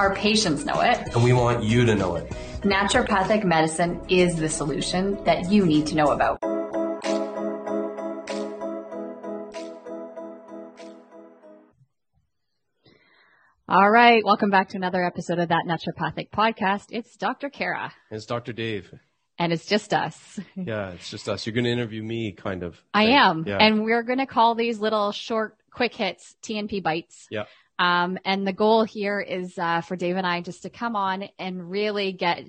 Our patients know it. and we want you to know it. Naturopathic medicine is the solution that you need to know about. All right, welcome back to another episode of that naturopathic podcast. It's Dr. Kara, It's Dr. Dave. and it's just us. Yeah, it's just us. You're going to interview me, kind of. I thing. am, Yeah. and we're going to call these little short, quick hits TNP bites. Yeah. Um, and the goal here is uh, for Dave and I just to come on and really get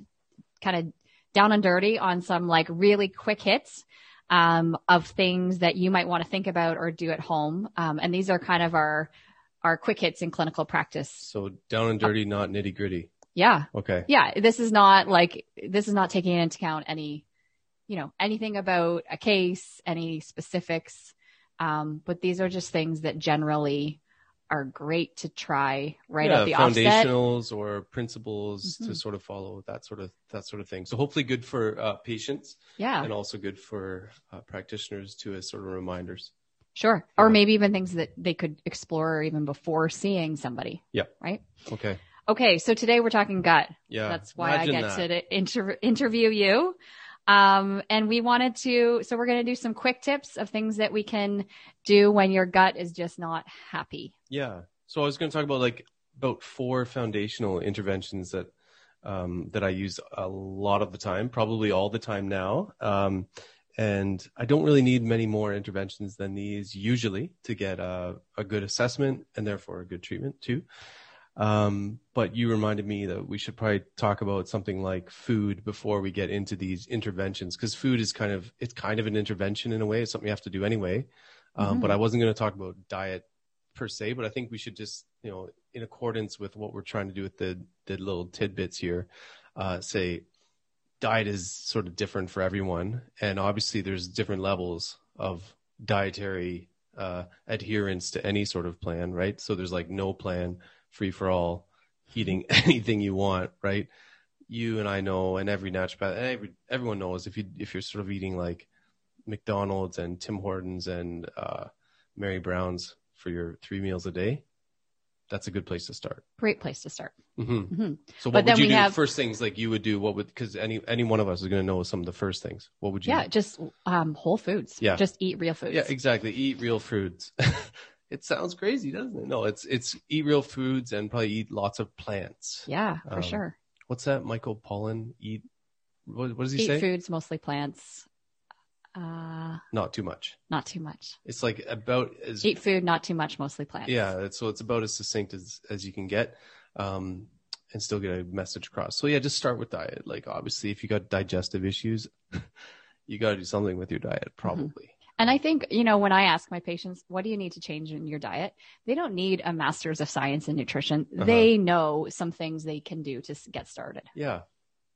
kind of down and dirty on some like really quick hits um, of things that you might want to think about or do at home. Um, and these are kind of our our quick hits in clinical practice. so down and dirty, not nitty gritty. Yeah. Okay. yeah, this is not like this is not taking into account any, you know, anything about a case, any specifics. Um, but these are just things that generally are great to try right yeah, at the offset. foundationals or principles to Mhm. sort of follow that sort of that sort of thing. So hopefully good for uh, patients Yeah, and also good for uh, practitioners too as sort of reminders. sure. Or maybe even things that they could explore even before seeing somebody. Yeah. Right. Okay. Okay. So today we're talking gut. Yeah. That's why I get that. to inter- interview you. Um, and we wanted to, so we're going to do some quick tips of things that we can do when your gut is just not happy. Yeah. So I was going to talk about like about four foundational interventions that um, that I use a lot of the time, probably all the time now. Um, and I don't really need many more interventions than these usually to get a, a good assessment and therefore a good treatment too. Um, but you reminded me that we should probably talk about something like food before we get into these interventions because food is kind of it's kind of an intervention in a way. It's something you have to do anyway. Um, Mhm. But I wasn't going to talk about diet per se, but I think we should just you know in accordance with what we're trying to do with the the little tidbits here, uh, say diet is sort of different for everyone, and obviously there's different levels of dietary uh, adherence to any sort of plan, right? So there's like no plan, free for all, eating anything you want, right? You and I know, and every naturopath, and every everyone knows if you if you're sort of eating like McDonald's and Tim Hortons and uh, Mary Brown's for your three meals a day, that's a good place to start. Great place to start. hmm Mhm. So But what then would you do? have- First things like you would do. What would because any any one of us is going to know some of the first things. What would you? Yeah, just um, whole foods. Yeah. Just eat real foods. Yeah, exactly. Eat real foods. it sounds crazy, doesn't it? No, it's it's eat real foods and probably eat lots of plants. Yeah, for Um, sure. What's that? Michael Pollan eat. What, what does he Eat say? foods, mostly plants. Uh, Not too much. not too much. It's like about as Eat food, not too much, mostly plants. yeah. It's, so it's about as succinct as as you can get, um, and still get a message across. So yeah, just start with diet. Like obviously, if you got digestive issues, you got to do something with your diet, probably. And I think, you know, when I ask my patients, what do you need to change in your diet? They don't need a master's of science in nutrition. Uh-huh. They know some things they can do to get started. Yeah.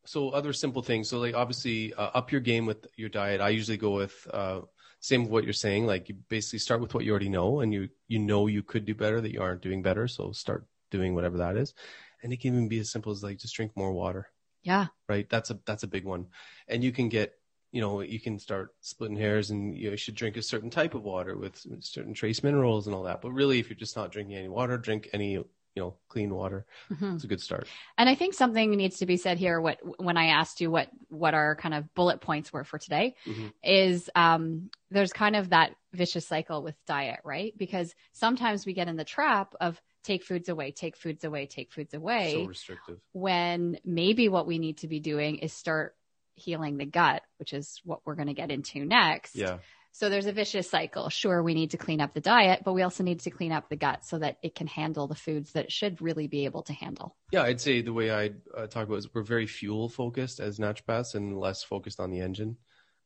So other simple things. So like obviously uh, up your game with your diet. I usually go with uh, same with what you're saying. Like you basically start with what you already know, and you you know you could do better that you aren't doing better. So start doing whatever that is, and it can even be as simple as like just drink more water. Yeah. Right. That's a that's a big one, and you can get you know you can start splitting hairs, and you, know, you should drink a certain type of water with certain trace minerals and all that. But really, if you're just not drinking any water, drink any you know clean water. Mhm. It's a good start. And I think something needs to be said here. What when I asked you what what our kind of bullet points were for today Mhm. is um, there's kind of that vicious cycle with diet, right? Because sometimes we get in the trap of take foods away, take foods away, take foods away, So restrictive. when maybe what we need to be doing is start healing the gut, which is what we're going to get into next. Yeah. So there's a vicious cycle. Sure, we need to clean up the diet, but we also need to clean up the gut so that it can handle the foods that it should really be able to handle. Yeah, I'd say the way I uh, talk about it is we're very fuel focused as naturopaths and less focused on the engine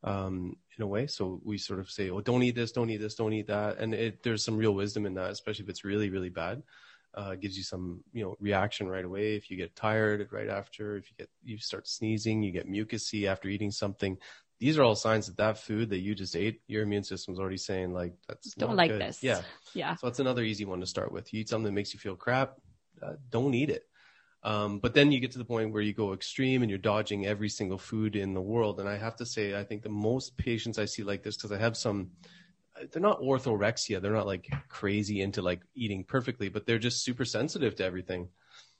um, in a way. So we sort of say, oh, don't eat this, don't eat this, don't eat that. And it, there's some real wisdom in that, especially if it's really, really bad. Uh, gives you some, you know, reaction right away. If you get tired right after, if you get, you start sneezing, you get mucusy after eating something, these are all signs that that food that you just ate, your immune system's already saying like that's don't like good. this. Yeah, yeah. So that's another easy one to start with. You eat something that makes you feel crap, uh, don't eat it. Um, but then you get to the point where you go extreme and you're dodging every single food in the world. And I have to say, I think the most patients I see like this because I have some. They're not orthorexia. They're not like crazy into like eating perfectly, but they're just super sensitive to everything.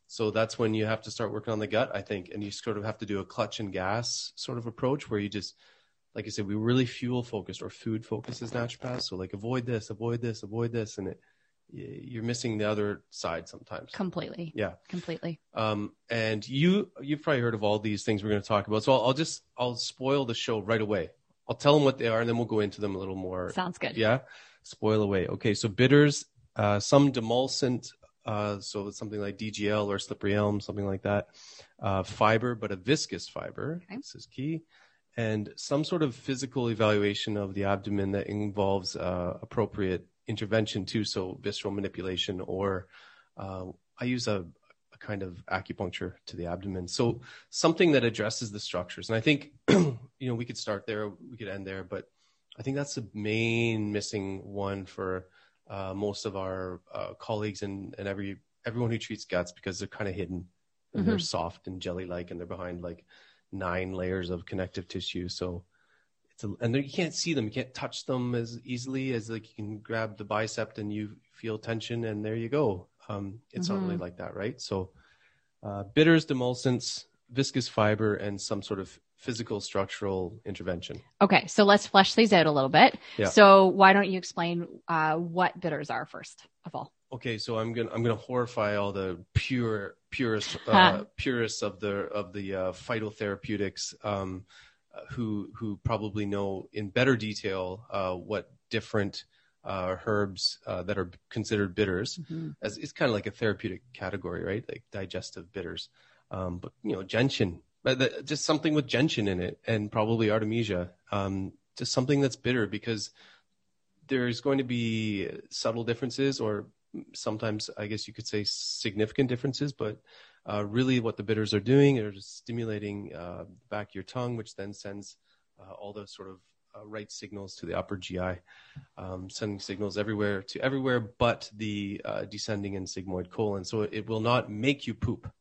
So that's when you have to start working on the gut, I think, and you sort of have to do a clutch and gas sort of approach where you just, like I said, we really fuel focused or food focused as naturopaths. So like avoid this, avoid this, avoid this, and it, you're missing the other side sometimes. Completely. Yeah. Completely. Um, and you, you've probably heard of all these things we're going to talk about. So I'll, I'll just, I'll spoil the show right away. I'll tell them what they are and then we'll go into them a little more. Sounds good. Yeah. Spoil away. Okay. So bitters, uh, some demulcent, uh, so it's something like DGL or slippery elm, something like that. Uh, fiber, but a viscous fiber. Okay. This is key. And some sort of physical evaluation of the abdomen that involves uh, appropriate intervention too. So visceral manipulation, or uh, I use a, a, kind of acupuncture to the abdomen. So something that addresses the structures. And I think, you know, we could start there, we could end there, but I think that's the main missing one for uh, most of our uh, colleagues and, and every everyone who treats guts because they're kind of hidden and Mm-hmm. they're soft and jelly like and they're behind like nine layers of connective tissue. So it's a, and you can't see them, you can't touch them as easily as like you can grab the bicep and you feel tension and there you go. Um, it's not really like that, right? So uh, bitters, demulcents, viscous fiber, and some sort of physical structural intervention. Okay. So let's flesh these out a little bit. Yeah. So why don't you explain uh, what bitters are first of all? Okay, so I'm gonna I'm gonna horrify all the pure purist uh, Huh. purists of the of the uh, phytotherapeutics um, who who probably know in better detail uh, what different uh, herbs uh, that are considered bitters as it's kind of like a therapeutic category, right? Like digestive bitters, um, but you know gentian, but just something with gentian in it, and probably artemisia, um, just something that's bitter because there's going to be subtle differences or sometimes I guess you could say significant differences, but uh, really what the bitters are doing are stimulating uh, back your tongue, which then sends uh, all those sort of uh, right signals to the upper GI, um, sending signals everywhere to everywhere but the uh, descending and sigmoid colon. So it will not make you poop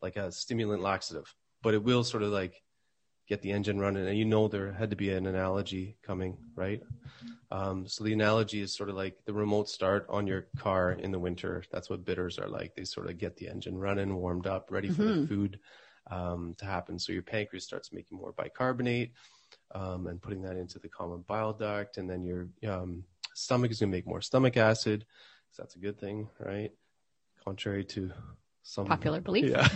like a stimulant laxative, but it will sort of like get the engine running. And you know there had to be an analogy coming, right? Um, so the analogy is sort of like the remote start on your car in the winter. That's what bitters are like. They sort of get the engine running, warmed up, ready for the food um, to happen. So your pancreas starts making more bicarbonate um, and putting that into the common bile duct, and then your um, stomach is going to make more stomach acid. So that's a good thing, right? Contrary to some Popular belief. Yeah.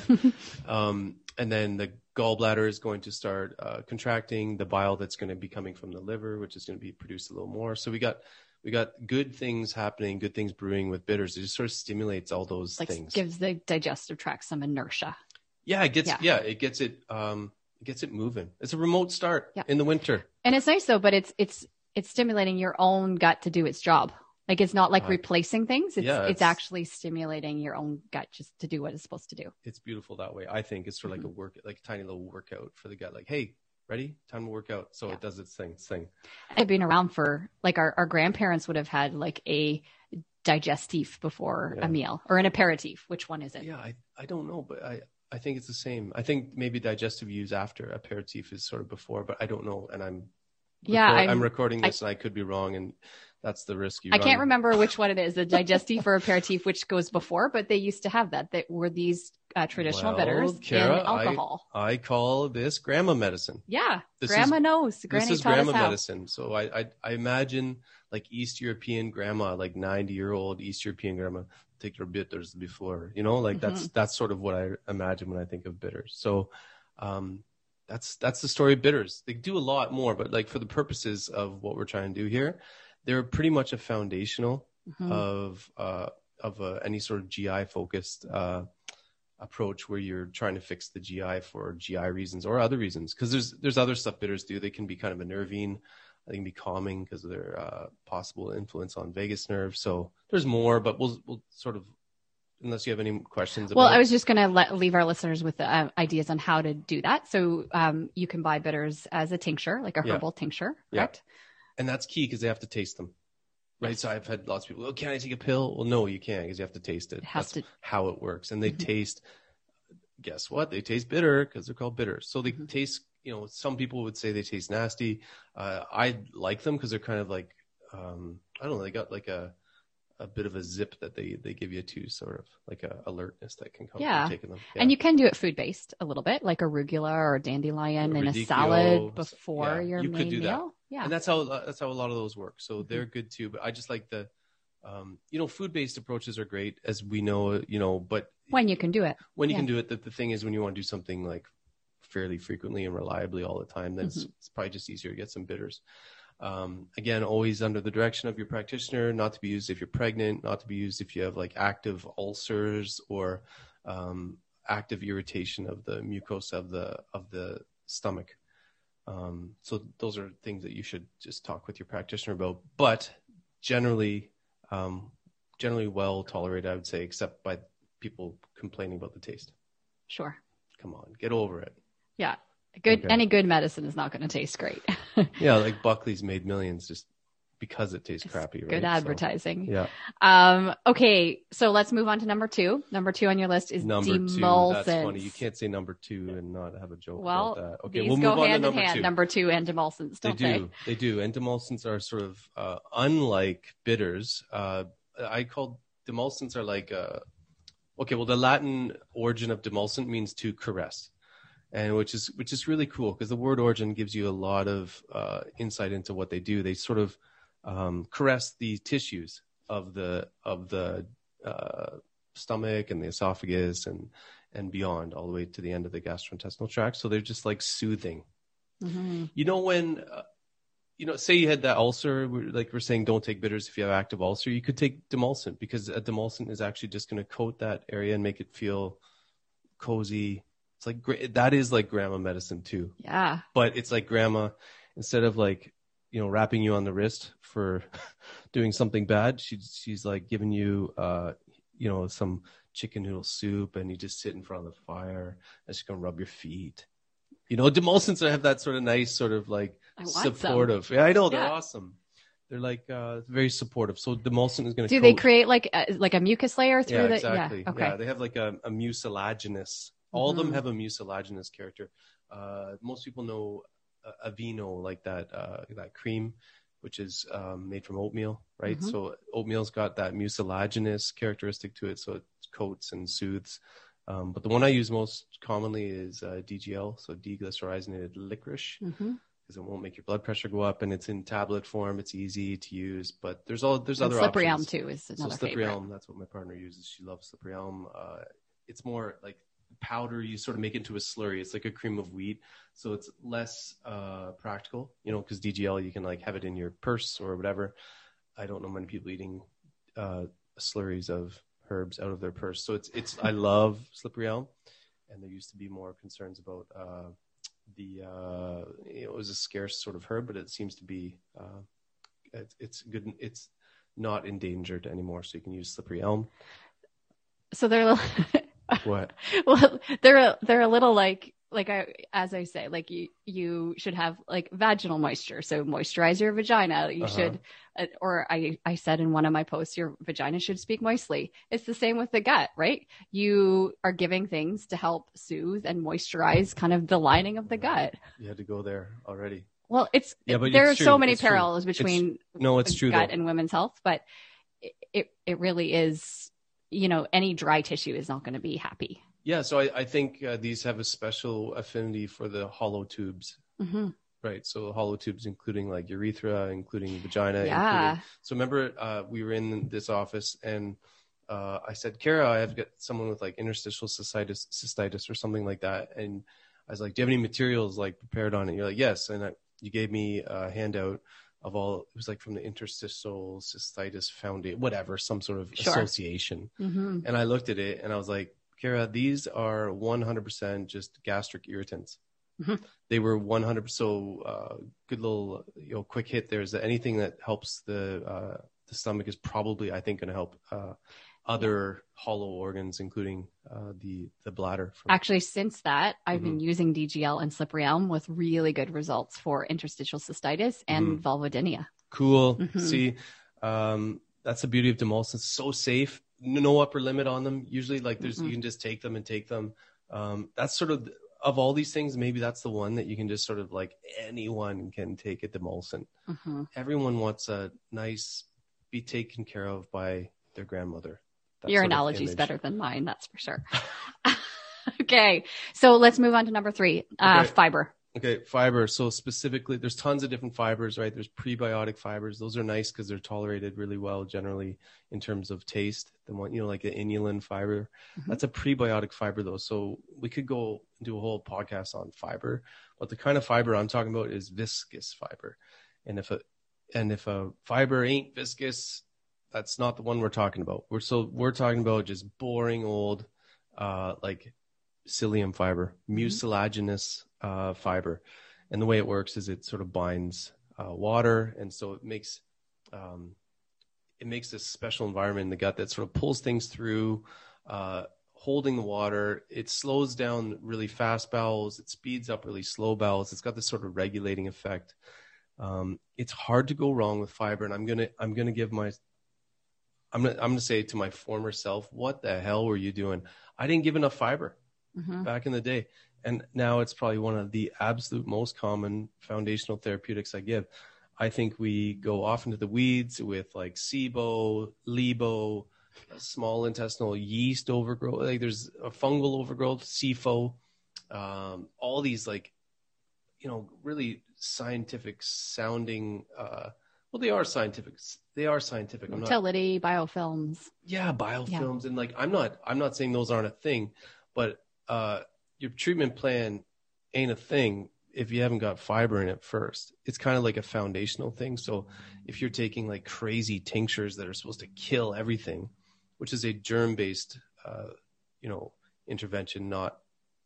um, and then the gallbladder is going to start uh, contracting. The bile that's going to be coming from the liver, which is going to be produced a little more. So we got we got good things happening, good things brewing with bitters. It just sort of stimulates all those Like things. gives the digestive tract some inertia. yeah, it gets Yeah. yeah. it gets it um it gets it moving. It's a remote start Yeah. in the winter. And it's nice though, but it's it's it's stimulating your own gut to do its job. Like it's not like replacing things. It's, yeah, it's it's- actually stimulating your own gut just to do what it's supposed to do. It's beautiful that way. I think it's sort of like a Mm-hmm. work like a tiny little workout for the gut. Like, hey, ready? Time to work out. So Yeah. it does its thing. Its thing. I've been around for like our, our grandparents would have had like a digestif before Yeah. a meal or an aperitif. Which one is it? Yeah, I, I don't know, but I, I think it's the same. I think maybe digestive use after aperitif is sort of before, but I don't know. And I'm Yeah, record- I'm- I'm, recording I- this and I could be wrong, and that's the risk you. I can't remember which one it is, the digestif or aperitif, which goes before, but they used to have that. That were these uh, traditional Well, bitters Kara, in alcohol. I, I call this grandma medicine. yeah, This grandma is- knows. Granny this is grandma medicine. So I, I I imagine like East European grandma, like ninety year old East European grandma, take your bitters before. You know, like Mm-hmm. that's that's sort of what I imagine when I think of bitters. So, um, that's that's the story of bitters. They do a lot more, but like for the purposes of what we're trying to do here, they're pretty much a foundational Mhm. of uh, of uh, any sort of GI focused uh, approach where you're trying to fix the GI for GI reasons or other reasons. Because there's there's other stuff bitters do. They can be kind of unnerving. They can be calming because of their uh, possible influence on vagus nerve. So there's more, but we'll we'll sort of unless you have any questions. Well, I was just going to leave our listeners with uh, ideas on how to do that. So um, you can buy bitters as a tincture, like a Yeah. herbal tincture, Yeah. correct? and that's key because they have to taste them. Right. So I've had lots of people, oh, can I take a pill? Well, no, you can't because you have to taste it. It has That's to- how it works. And they Mhm. taste, guess what? They taste bitter because they're called bitters. So they Mhm. taste, you know, some people would say they taste nasty. Uh, I like them because they're kind of like, um, I don't know, they got like a, a bit of a zip that they, they give you too, sort of like a alertness that can come Yeah. from taking them. And you can do it food based a little bit, like arugula or dandelion in a salad before yeah, your you could main meal. Yeah. and that's how that's how a lot of those work. So Mhm. they're good too. But I just like the, um, you know, food based approaches are great as we know, you know. But when you can do it. when you yeah. can do it, the, the thing is when you want to do something like fairly frequently and reliably all the time, then Mm-hmm. it's probably just easier to get some bitters. Um, again, always under the direction of your practitioner, not to be used if you're pregnant, not to be used if you have like active ulcers or um, active irritation of the mucosa of the of the stomach. Um, so those are things that you should just talk with your practitioner about. But generally, um, generally well tolerated, I would say, except by people complaining about the taste. Sure. Come on, get over it. Yeah. Good. Okay. Any good medicine is not going to taste great. Yeah, like Buckley's made millions just because it tastes crappy, right? Good So, advertising. yeah, Um, okay. So let's move on to number two. Number two on your list is number two. That's funny. You can't say number two and not have a joke Well, about that. Okay, these we'll go move on hand to in number hand. two. Number two and demulcents, They don't do. They do. And demulcents are sort of uh, unlike bitters. Uh, I call demulcents are like uh, okay. Well, the Latin origin of demulcent means to caress, and which is which is really cool because the word origin gives you a lot of uh, insight into what they do. They sort of um, caress the tissues of the of the uh, stomach and the esophagus and and beyond, all the way to the end of the gastrointestinal tract. So they're just like soothing. Mhm. You know when, uh, you know, say you had that ulcer, like we're saying, don't take bitters if you have active ulcer. You could take demulcent because a demulcent is actually just going to coat that area and make it feel cozy. It's like that is like grandma medicine too, Yeah. but it's like grandma instead of like you know wrapping you on the wrist for doing something bad. She's she's like giving you uh you know some chicken noodle soup and you just sit in front of the fire and she's gonna rub your feet. You know, demulcents have that sort of nice, sort of like I want some. supportive. Yeah, I know they're Yeah. awesome. They're like uh, very supportive. So demulcent is going to. Do they create like a, like a mucus layer through Yeah, the? exactly. Yeah. Okay. they have like a, a mucilaginous. All of them Mhm. have a mucilaginous character. Uh, most people know uh, Aveeno, like that uh, that cream, which is um, made from oatmeal, right? Mhm. So oatmeal's got that mucilaginous characteristic to it, so it coats and soothes. Um, but the one I use most commonly is uh, DGL, so deglycyrrhizinated licorice because it won't make your blood pressure go up, and it's in tablet form. It's easy to use, but there's all there's And other slippery options. elm too is So slippery favorite. elm, that's what my partner uses. She loves slippery elm. Uh, it's more like powder. You sort of make into a slurry. It's like a cream of wheat, so it's less uh, practical. You know, because DGL you can like have it in your purse or whatever. I don't know many people eating uh, slurries of herbs out of their purse. So it's it's I love slippery elm, and there used to be more concerns about uh, the uh, it was a scarce sort of herb, but it seems to be uh, it's, it's good. It's not endangered anymore, so you can use slippery elm. So they're What? well, they're a, they're a little like like I as I say, like you you should have like vaginal moisture, so moisturize your vagina. You Uh-huh. should, uh, or I I said in one of my posts, your vagina should speak moistly. It's the same with the gut, right? You are giving things to help soothe and moisturize kind of the lining of the gut. You had to go there already. Well, it's Yeah, but there it's are so many It's true. parallels between No, it's true gut though. and women's health, but it it really is. You know, any dry tissue is not going to be happy. Yeah, so I, I think uh, these have a special affinity for the hollow tubes, hmm right? So hollow tubes, including like urethra, including vagina. Yeah. Including, so remember, uh, we were in this office and uh, I said, Kara, I have got someone with like interstitial cystitis, cystitis or something like that, and I was like, "Do you have any materials like prepared on it?" You're like, "Yes," and I, you gave me a handout of all. It was like from the Interstitial Cystitis Foundation, whatever, some sort of Sure. association. hmm And I looked at it and I was like, Kara, these are 100% just gastric irritants. Mhm. They were 100. So uh, good little you know quick hit there is that anything that helps the uh, the stomach is probably I think going to help uh, other hollow organs, including uh, the the bladder. From, Actually, since that, I've been Mm-hmm. using DGL and Slippery Elm with really good results for interstitial cystitis and Mhm. vulvodynia. Cool. Mhm. See, um, that's the beauty of demulcents. So safe. No upper limit on them. Usually, like there's you can just take them and take them. Um, that's sort of of all these things. Maybe that's the one that you can just sort of like anyone can take a demulcent. hmm Everyone wants a nice, be taken care of by their grandmother. Your analogy is better than mine, that's for sure. okay, so let's move on to number three uh, Okay. fiber. Okay, fiber. So specifically, there's tons of different fibers, right? There's prebiotic fibers. Those are nice because they're tolerated really well, generally in terms of taste. The one, you know, like the inulin fiber. Mhm. That's a prebiotic fiber, though. So we could go do a whole podcast on fiber, but the kind of fiber I'm talking about is viscous fiber. And if a and if a fiber ain't viscous, that's not the one we're talking about. We're so we're talking about just boring old, uh, like psyllium fiber, mucilaginous uh, fiber. And the way it works is it sort of binds uh, water, and so it makes um, it makes this special environment in the gut that sort of pulls things through, uh, holding the water. It slows down really fast bowels. It speeds up really slow bowels. It's got this sort of regulating effect. Um, it's hard to go wrong with fiber, and I'm gonna I'm gonna give my I'm gonna I'm gonna say to my former self, what the hell were you doing? I didn't give enough fiber hmm back in the day. And now it's probably one of the absolute most common foundational therapeutics I give. I think we go off into the weeds with like SIBO, LIBO, small intestinal yeast overgrowth. Like there's a fungal overgrowth, SIFO, um, all these like, you know, really scientific sounding. Uh, well, they are scientific. They are scientific. I'm not biofilms. yeah biofilms and like i'm not i'm not saying those aren't a thing but uh your treatment plan ain't a thing if you haven't got fiber in it first it's kind of like a foundational thing so if you're taking like crazy tinctures that are supposed to kill everything which is a germ based uh you know intervention not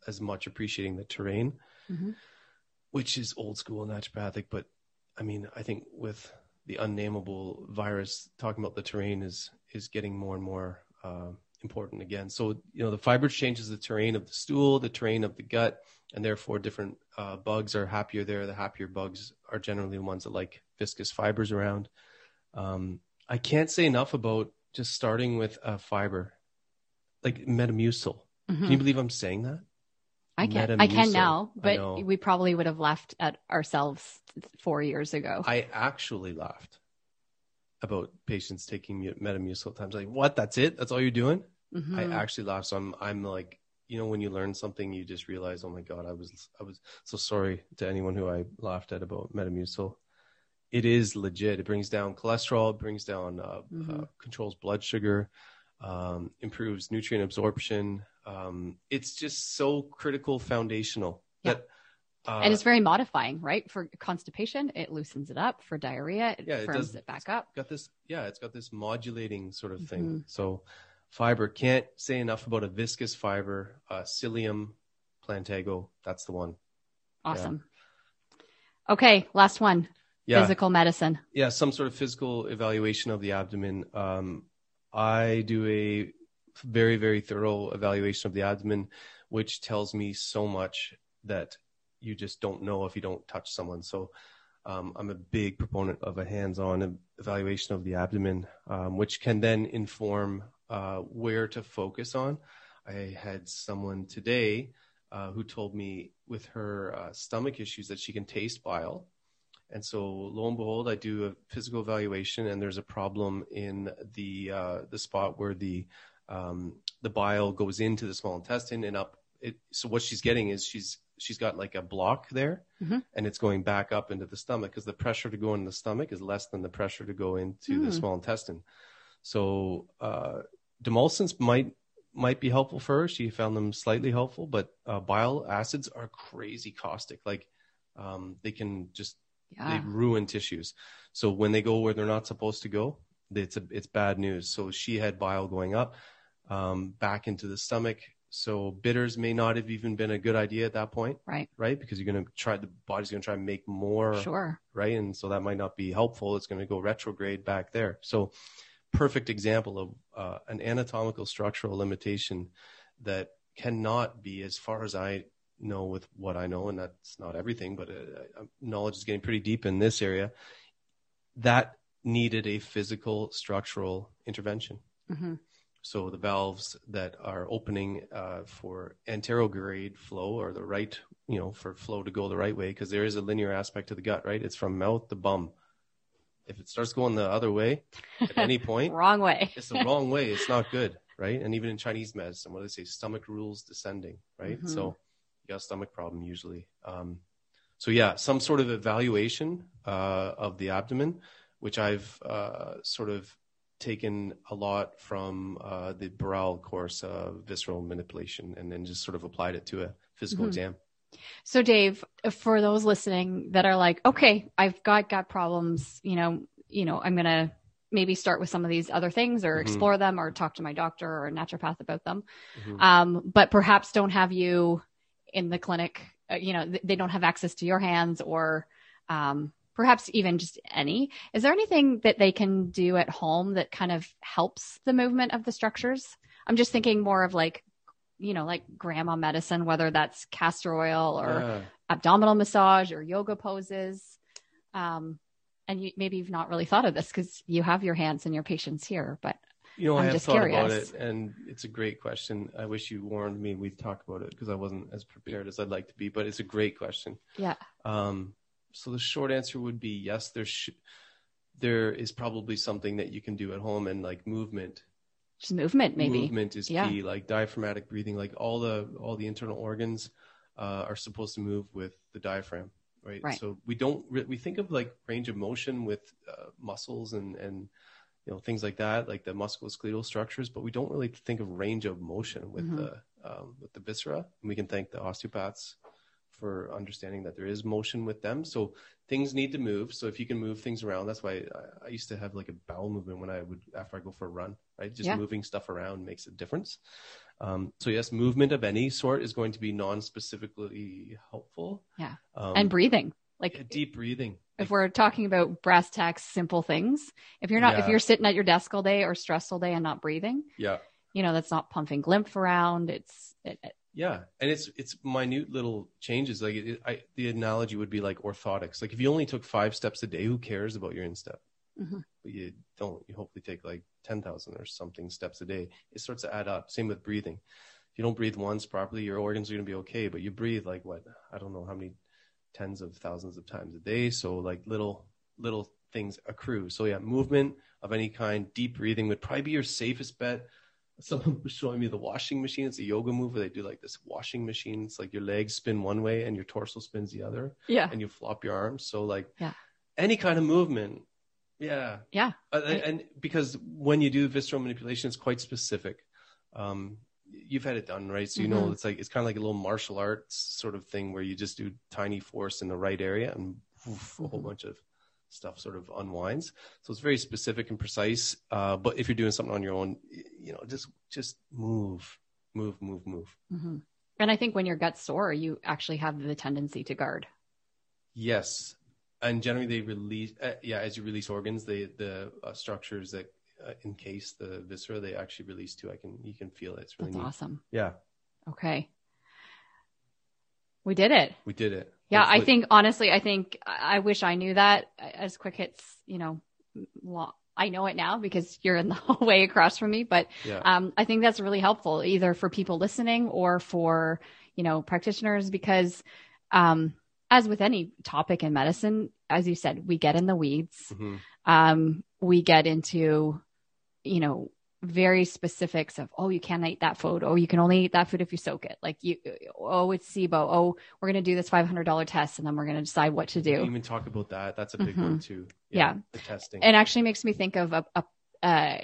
as much appreciating the terrain Mhm. which is old school naturopathic but i mean i think with the unnameable virus talking about the terrain is is getting more and more uh, important again. So you know the fiber changes the terrain of the stool the terrain of the gut and therefore different uh, bugs are happier there. The happier bugs are generally the ones that like viscous fibers around. Um, i can't say enough about just starting with a fiber like metamucil. Mhm. can you believe i'm saying that I can. I can now, but we probably would have left at ourselves four years ago. I actually laughed about patients taking Metamucil at times. Like, what? That's it? That's all you're doing? Mhm. I actually laughed. So I'm, I'm like, you know, when you learn something, you just realize, oh my god, I was, I was so sorry to anyone who I laughed at about Metamucil. It is legit. It brings down cholesterol, it brings down, uh, uh, Mhm. controls blood sugar, um, improves nutrient absorption. Um, it's just so critical, foundational. Yeah. That, uh, and it's very modifying, right? For constipation, it loosens it up. For diarrhea, it Yeah, it firms does- it back up. got this yeah it's got this modulating sort of thing Mm-hmm. so fiber can't say enough about a viscous fiber uh, psyllium plantago that's the one Awesome. Okay, last one. yeah Physical medicine. yeah some sort of physical evaluation of the abdomen um, i do a very very thorough evaluation of the abdomen which tells me so much that you just don't know if you don't touch someone. So um, i'm a big proponent of a hands-on evaluation of the abdomen um, which can then inform uh, where to focus on. I had someone today uh, who told me with her uh, stomach issues that she can taste bile and so, lo and behold, I do a physical evaluation, and there's a problem in the uh, the spot where the um, the bile goes into the small intestine and up. It, so what she's getting is she's she's got like a block there, Mhm. and it's going back up into the stomach because the pressure to go in the stomach is less than the pressure to go into the Hmm. small intestine. So uh, demulcents might might be helpful for her. She found them slightly helpful, but uh, bile acids are crazy caustic. Like um, they can just Yeah. they ruin tissues. So when they go where they're not supposed to go, it's a, it's bad news. So she had bile going up um, back into the stomach. So bitters may not have even been a good idea at that point, Right. right? Because you're going to try the body's going to try and make more Sure. right? And so that might not be helpful. It's going to go retrograde back there. So, perfect example of uh, an anatomical structural limitation that cannot be, as far as I know, with what I know, and that's not everything, but uh, uh, knowledge is getting pretty deep in this area. That needed a physical structural intervention. hmm So the valves that are opening uh, for anterograde flow or the right, you know, for flow to go the right way, because there is a linear aspect to the gut, right? It's from mouth to bum. If it starts going the other way at any point, Wrong way. it's the wrong way. It's not good, right? And even in Chinese medicine, what do they say? Stomach rules descending, right? Mhm. So got a stomach problem usually. Um, so yeah, some sort of evaluation uh, of the abdomen, which I've uh, sort of taken a lot from uh, the Barral course of visceral manipulation, and then just sort of applied it to a physical Mhm. exam. So, Dave, for those listening that are like, okay, I've got gut problems, you know, you know, I'm gonna maybe start with some of these other things or Mhm. explore them or talk to my doctor or a naturopath about them, Mhm. um, but perhaps don't have you in the clinic. Uh, you know, th- they don't have access to your hands or um, perhaps even just any. Is there anything that they can do at home that kind of helps the movement of the structures? I'm just thinking more of like, you know, like grandma medicine, whether that's castor oil or Yeah. abdominal massage or yoga poses. Um, and you, maybe you've not really thought of this because you have your hands and your patients here, but You know, I'm I have thought about it, and it's a great question. I wish you warned me. We'd talk about it because I wasn't as prepared as I'd like to be. But it's a great question. yeah. Um, so the short answer would be yes. There sh- there is probably something that you can do at home, and like movement. Just movement, maybe. movement is Yeah. key. Like diaphragmatic breathing, like all the all the internal organs uh, are supposed to move with the diaphragm, right? Right. So we don't re- we think of like range of motion with uh, muscles and and you know things like that, like the musculoskeletal structures, but we don't really think of range of motion with Mhm. the um, with the viscera. And we can thank the osteopaths for understanding that there is motion with them. So things need to move. So if you can move things around, that's why I, I used to have like a bowel movement when I would after I go for a run, right? Just Yeah. moving stuff around makes a difference. Um, so yes, movement of any sort is going to be non-specifically helpful. Yeah. Um, and breathing. Like yeah, deep breathing. if we're talking about brass tacks, simple things, if you're not, if you're sitting at your desk all day or stressed all day and not breathing, Yeah. you know, that's not pumping lymph around. It's, it, it- Yeah, and it's it's minute little changes. Like it, I, the analogy would be like orthotics. Like if you only took five steps a day, who cares about your instep? Mhm. But you don't. You hopefully take like ten thousand or something steps a day. It starts to add up. Same with breathing. If you don't breathe once properly, your organs are going to be okay. But you breathe like what? I don't know how many tens of thousands of times a day. So like little little things accrue. So yeah, movement of any kind, deep breathing would probably be your safest bet. Someone was showing me the washing machine. It's a yoga move where they do like this washing machine. It's like your legs spin one way and your torso spins the other, yeah. and you flop your arms. So like Yeah. any kind of movement, yeah, Yeah. Uh, and, and because when you do visceral manipulation, it's quite specific. Um, you've had it done, right? So you know Mhm. it's like it's kind of like a little martial arts sort of thing where you just do tiny force in the right area and woof, a whole Mhm. bunch of stuff sort of unwinds. So it's very specific and precise. Uh, but if you're doing something on your own, you know, just just move, move, move, move. hmm And I think when your gut's sore, you actually have the tendency to guard. Yes, and generally they release. Uh, yeah, as you release organs, they the uh, structures that encase the viscera they actually release too. I can you can feel it. It's really That's neat. awesome. Yeah, Okay. We did it. we did it. Yeah, I think honestly, I think I wish I knew that as quick hits, you know, lo- I know it now because you're in the hallway across from me, but Yeah. um, I think that's really helpful either for people listening or for, you know, practitioners because um, as with any topic in medicine, as you said, we get in the weeds. Mhm. Um, we get into, you know, very specifics of, oh, you can't eat that food. Oh, you can only eat that food if you soak it. Like you, oh, it's SIBO. Oh, we're going to do this $500 test and then we're going to decide what to do. even talk about that. That's a big Mhm. one too. Yeah. the testing. It actually makes me think of a, a, uh,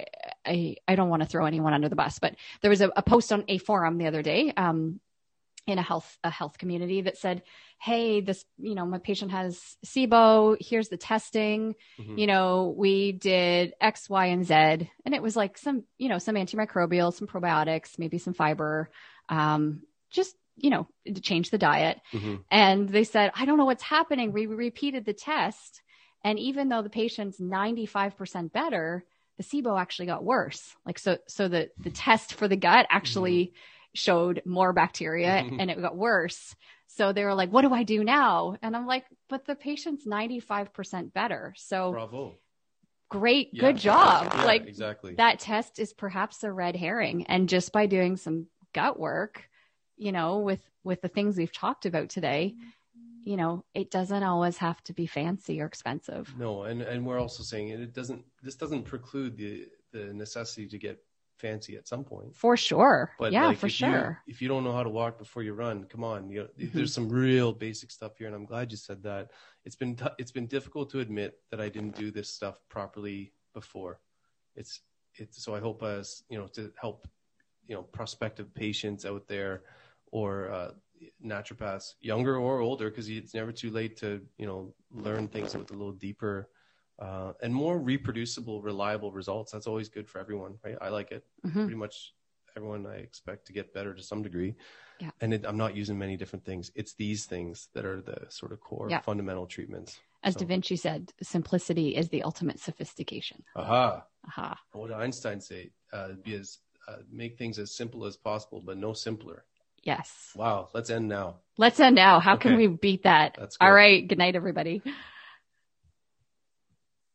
I, I don't want to throw anyone under the bus, but there was a, a post on a forum the other day, um, in a health, a health community that said, Hey, this, you know, my patient has SIBO. Here's the testing. Mhm. You know, we did X, Y, and Z. And it was like some, you know, some antimicrobial, some probiotics, maybe some fiber, um, just, you know, to change the diet. Mhm. And they said, I don't know what's happening. We repeated the test. And even though the patient's 95% better, the SIBO actually got worse. Like, so, so the, the test for the gut actually showed more bacteria and it got worse. So they were like, what do I do now? And I'm like, but the patient's 95% better. So Bravo. great, Yeah. good job. Yeah, like exactly. that test is perhaps a red herring. And just by doing some gut work, you know, with, with the things we've talked about today, you know, it doesn't always have to be fancy or expensive. No, and and we're also saying it doesn't. This doesn't preclude the the necessity to get fancy at some point. For sure. But yeah, like, for if sure. You, if you don't know how to walk before you run, come on. You know, Mm-hmm. there's some real basic stuff here, and I'm glad you said that. It's been t- it's been difficult to admit that I didn't do this stuff properly before. It's it's so I hope as you know to help you know prospective patients out there or uh, naturopaths, younger or older, because it's never too late to you know learn things with a little deeper. Uh, and more reproducible, reliable results. That's always good for everyone, right? I like it Mhm. pretty much everyone I expect to get better to some degree. Yeah. And it, I'm not using many different things. It's these things that are the sort of core Yeah. fundamental treatments. As So- Da Vinci said, simplicity is the ultimate sophistication. Aha. Aha. What did Einstein say? Uh, be as, uh, make things as simple as possible, but no simpler. Yes. Wow. Let's end now. Let's end now. How can we beat that? That's All good. Good night, everybody.